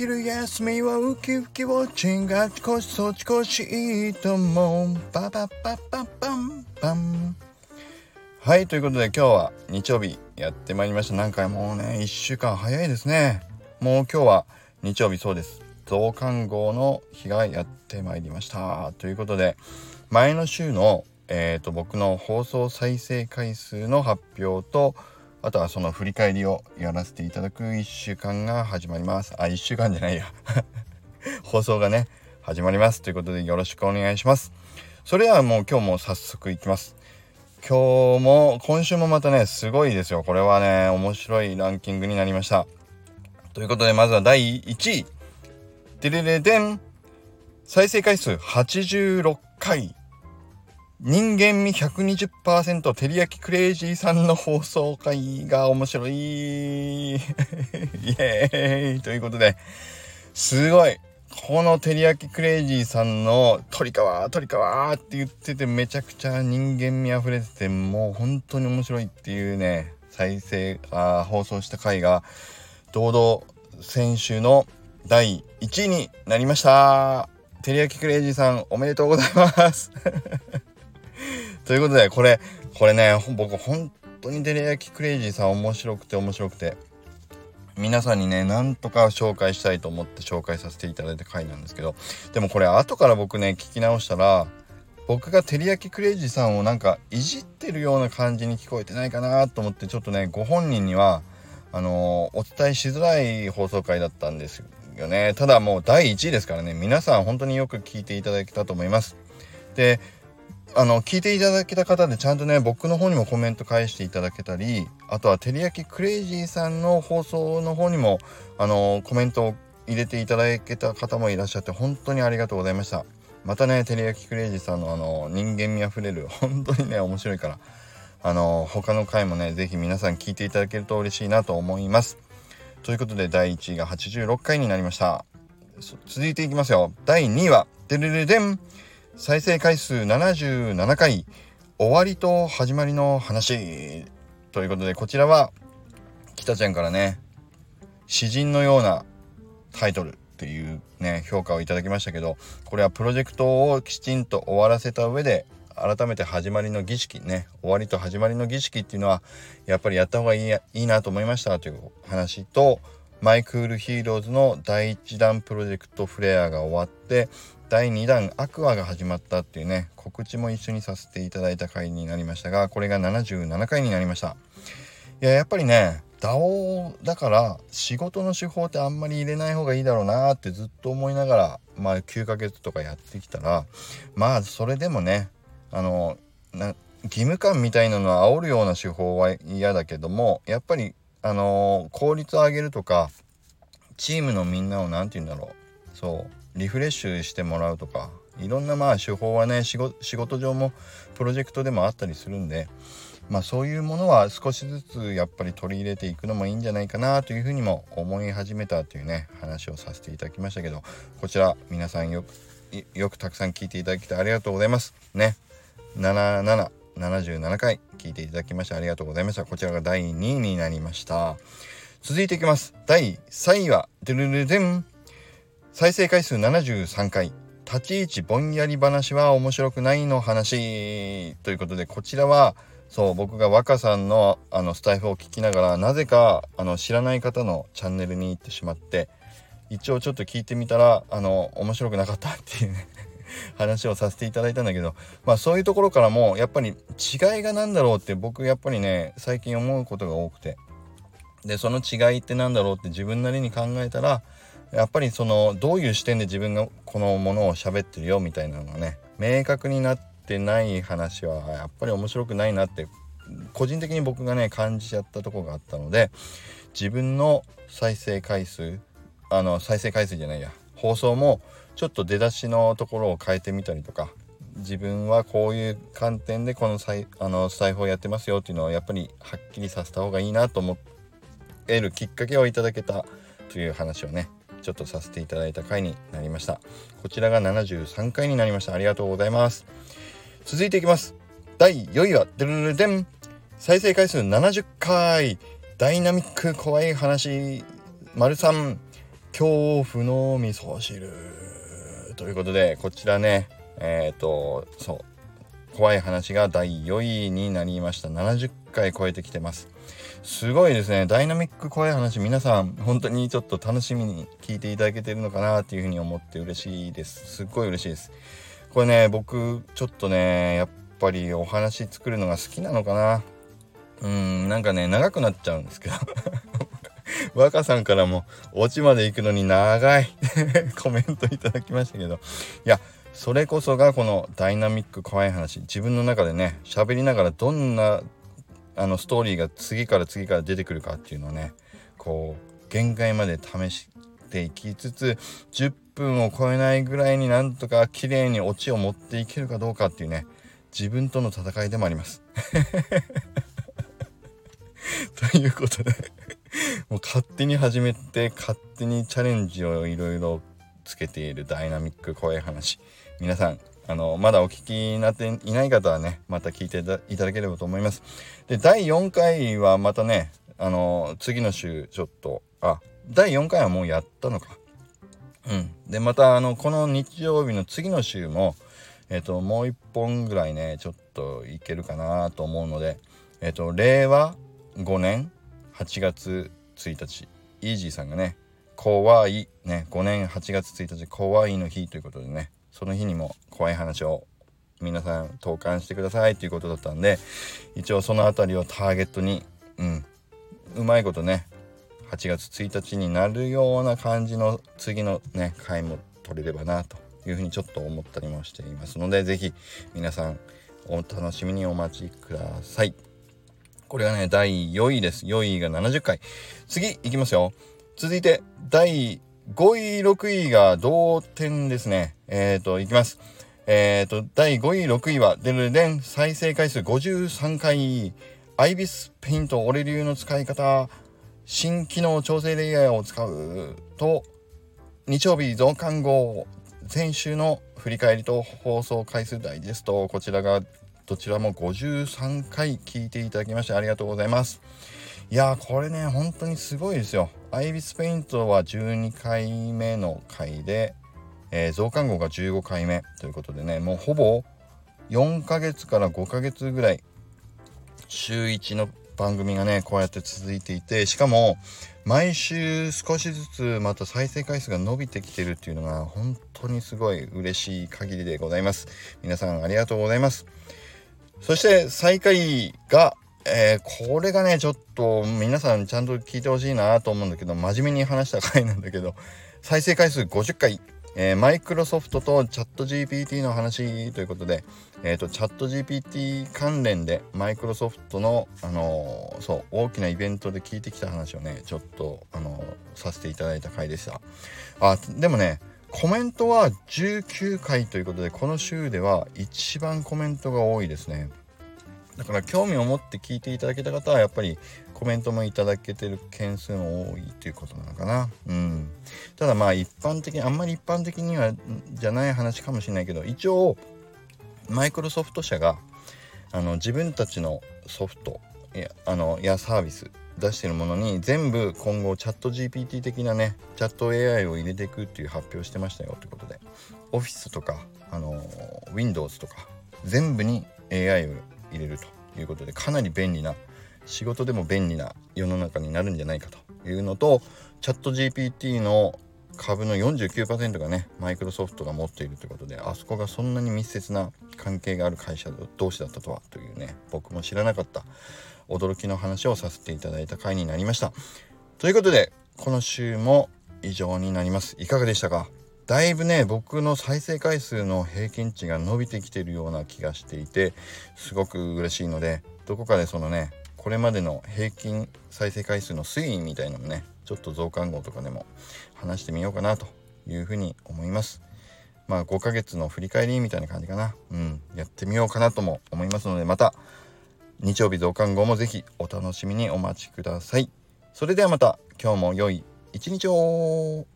昼休みはウキウキウォッチングあちこちそちこちいいと思う。パパパパパン。パンはいということで今日は日曜日やってまいりました。何回もうね1週間早いですね。もう今日は日曜日そうです。増刊号の日がやってまいりました。ということで前の週のえーと、僕の放送再生回数の発表とあとはその振り返りをやらせていただく1週間が始まります。あ1週間じゃないや。放送がね始まります。ということでよろしくお願いします。それではもう今日も早速いきます。今日も今週もまたねすごいですよ。これはね面白いランキングになりました。ということでまずは第1位。デレレデン。再生回数86回。人間味120%照り焼きクレイジーさんの放送回が面白い。イエーイ。ということですごい。この照り焼きクレイジーさんの鳥川鳥川って言っててめちゃくちゃ人間味あふれててもう本当に面白いっていうね再生あ放送した回が堂々先週の第1位になりました。照り焼きクレイジーさんおめでとうございます。ということで、これ、これね、僕本当にテレ焼きクレイジーさん面白くて面白くて、皆さんにね、なんとか紹介したいと思って紹介させていただいた回なんですけど、でもこれ後から僕ね、聞き直したら、僕が照り焼きクレイジーさんをなんかいじってるような感じに聞こえてないかなと思ってちょっとねご本人にはあのー、お伝えしづらい放送回だったんですよね。ただもう第1位ですからね。皆さん本当によく聞いていただけたと思います。であの聞いていただけた方でちゃんとね僕の方にもコメント返していただけたりあとはてりやきクレイジーさんの放送の方にもあのコメントを入れていただけた方もいらっしゃって本当にありがとうございました。またねてりやきクレイジーさんのあの人間味あふれる 本当にね面白いからあの他の回もね是非皆さん聞いていただけると嬉しいなと思います。ということで第1位が86回になりました。続いていきますよ。第2位はデルルデン。再生回数77回終わりと始まりの話。ということでこちらは北ちゃんからね詩人のようなタイトルっていうね評価をいただきましたけどこれはプロジェクトをきちんと終わらせた上で改めて始まりの儀式ね終わりと始まりの儀式っていうのはやっぱりやった方がいいいいなと思いましたという話とマイクールヒーローズの第1弾プロジェクトフレアが終わって第2弾アクアが始まったっていうね告知も一緒にさせていただいた回になりましたがこれが77回になりました。いややっぱりね DAO だから仕事の手法ってあんまり入れない方がいいだろうなってずっと思いながらまあ9ヶ月とかやってきたらまあそれでもねあの義務感みたいなのは煽るような手法は嫌だけどもやっぱりあの効率を上げるとかチームのみんなを何て言うんだろう。そうリフレッシュしてもらうとかいろんなまあ手法はね仕事上もプロジェクトでもあったりするんでまあそういうものは少しずつやっぱり取り入れていくのもいいんじゃないかなというふうにも思い始めたというね話をさせていただきましたけどこちら皆さんよくよくたくさん聞いていただきてありがとうございます。ね。77 77回聞いていただきましてありがとうございました。こちらが第2位になりました。続いていきます。第3位はデルルデン。再生回数73回。立ち位置ぼんやり話は面白くないの話。ということでこちらはそう僕が若さんのあのスタイフを聞きながらなぜかあの知らない方のチャンネルに行ってしまって一応ちょっと聞いてみたらあの面白くなかったっていうね。話をさせていただいたんだけどまあそういうところからもやっぱり違いが何だろうって僕やっぱりね最近思うことが多くて。でその違いって何だろうって自分なりに考えたらやっぱりそのどういう視点で自分がこのものを喋ってるよみたいなのがね明確になってない話はやっぱり面白くないなって個人的に僕がね感じちゃったとこがあったので自分の再生回数あの再生回数じゃないや放送もちょっと出だしのところを変えてみたりとか自分はこういう観点でこのサイあのスタイフをやってますよっていうのをやっぱりはっきりさせた方がいいなと思えるきっかけをいただけたという話をねちょっとさせていただいた回になりました。こちらが73回になりました。ありがとうございます。続いていきます。第4位はデルルデン。再生回数70回。ダイナミック怖い話。丸3恐怖の味噌汁。ということでこちらねえっ、ー、とそう怖い話が第4位になりました。70回超えてきてます。すごいですね。ダイナミック怖い話皆さん本当にちょっと楽しみに聞いていただけてるのかなっていうふうに思って嬉しいです。すっごい嬉しいです。これね僕ちょっとねやっぱりお話作るのが好きなのかな。うんなんかね長くなっちゃうんですけど。若さんからもオチまで行くのに長い。コメントいただきましたけど。いやそれこそがこのダイナミック怖い話。自分の中でね喋りながらどんなあのストーリーが次から次から出てくるかっていうのをねこう限界まで試していきつつ10分を超えないぐらいになんとか綺麗にオチを持っていけるかどうかっていうね自分との戦いでもあります。ということで。もう勝手に始めて勝手にチャレンジをいろいろつけているダイナミック怖い話。皆さんあのまだお聞きになっていない方はねまた聞いていただければと思います。で第4回はまたねあの次の週ちょっとあ第4回はもうやったのか。うん。でまたあのこの日曜日の次の週もえっ、ともう1本ぐらいねちょっといけるかなと思うのでえっ、と令和5年8月1日イージーさんがね怖い。ね5年8月1日怖いの日ということでね。その日にも怖い話を皆さん投函してくださいということだったんで一応その辺りをターゲットにうんうまいことね8月1日になるような感じの次のね回も取れればなというふうにちょっと思ったりもしていますので是非皆さんお楽しみにお待ちください。これがね、第4位です。4位が70回。次、いきますよ。続いて、第5位、6位が同点ですね。えっ、ー、と、いきます。えっ、ー、と、第5位、6位は、デルデン再生回数53回。アイビスペイント、俺流の使い方、新機能調整レイヤーを使うと、日曜日増刊号、先週の振り返りと放送回数ダイジェスト、こちらがどちらも53回聞いていただきましてありがとうございます。いやこれね本当にすごいですよ。アイビスペイントは12回目の回で、えー、増刊号が15回目ということでねもうほぼ4ヶ月から5ヶ月ぐらい週1の番組がねこうやって続いていてしかも毎週少しずつまた再生回数が伸びてきてるっていうのが本当にすごい嬉しい限りでございます皆さんありがとうございますそして最下位が、えー、これがね、ちょっと皆さんちゃんと聞いてほしいなと思うんだけど、真面目に話した回なんだけど、再生回数50回、えー、マイクロソフトとチャット GPT の話ということで、えっ、ー、と、チャット GPT 関連でマイクロソフトの、あのー、そう、大きなイベントで聞いてきた話をね、ちょっと、あのさせていただいた回でした。あ、でもね、コメントは19回ということでこの週では一番コメントが多いですね。だから興味を持って聞いていただけた方はやっぱりコメントもいただけてる件数も多いということなのかな。うん。ただまあ一般的にあんまり一般的にはじゃない話かもしれないけど一応マイクロソフト社があの自分たちのソフトやあのやサービス出してるものに全部今後チャット GPT 的なねチャット AI を入れていくっていう発表してましたよということで Office とかあの Windows とか全部に AI を入れるということでかなり便利な仕事でも便利な世の中になるんじゃないかというのとチャット GPT の株の49%がねマイクロソフトが持っているということであそこがそんなに密接な関係がある会社同士だったとはというね僕も知らなかった驚きの話をさせていただいた回になりました。ということで、この週も以上になります。いかがでしたか？だいぶね、僕の再生回数の平均値が伸びてきてるような気がしていて、すごく嬉しいので、どこかでそのね、これまでの平均再生回数の推移みたいなのもね、ちょっと増刊号とかでも話してみようかなというふうに思います。まあ5ヶ月の振り返りみたいな感じかな。うん、やってみようかなとも思いますので、また日曜日増刊号もぜひお楽しみにお待ちください。それではまた今日も良い一日を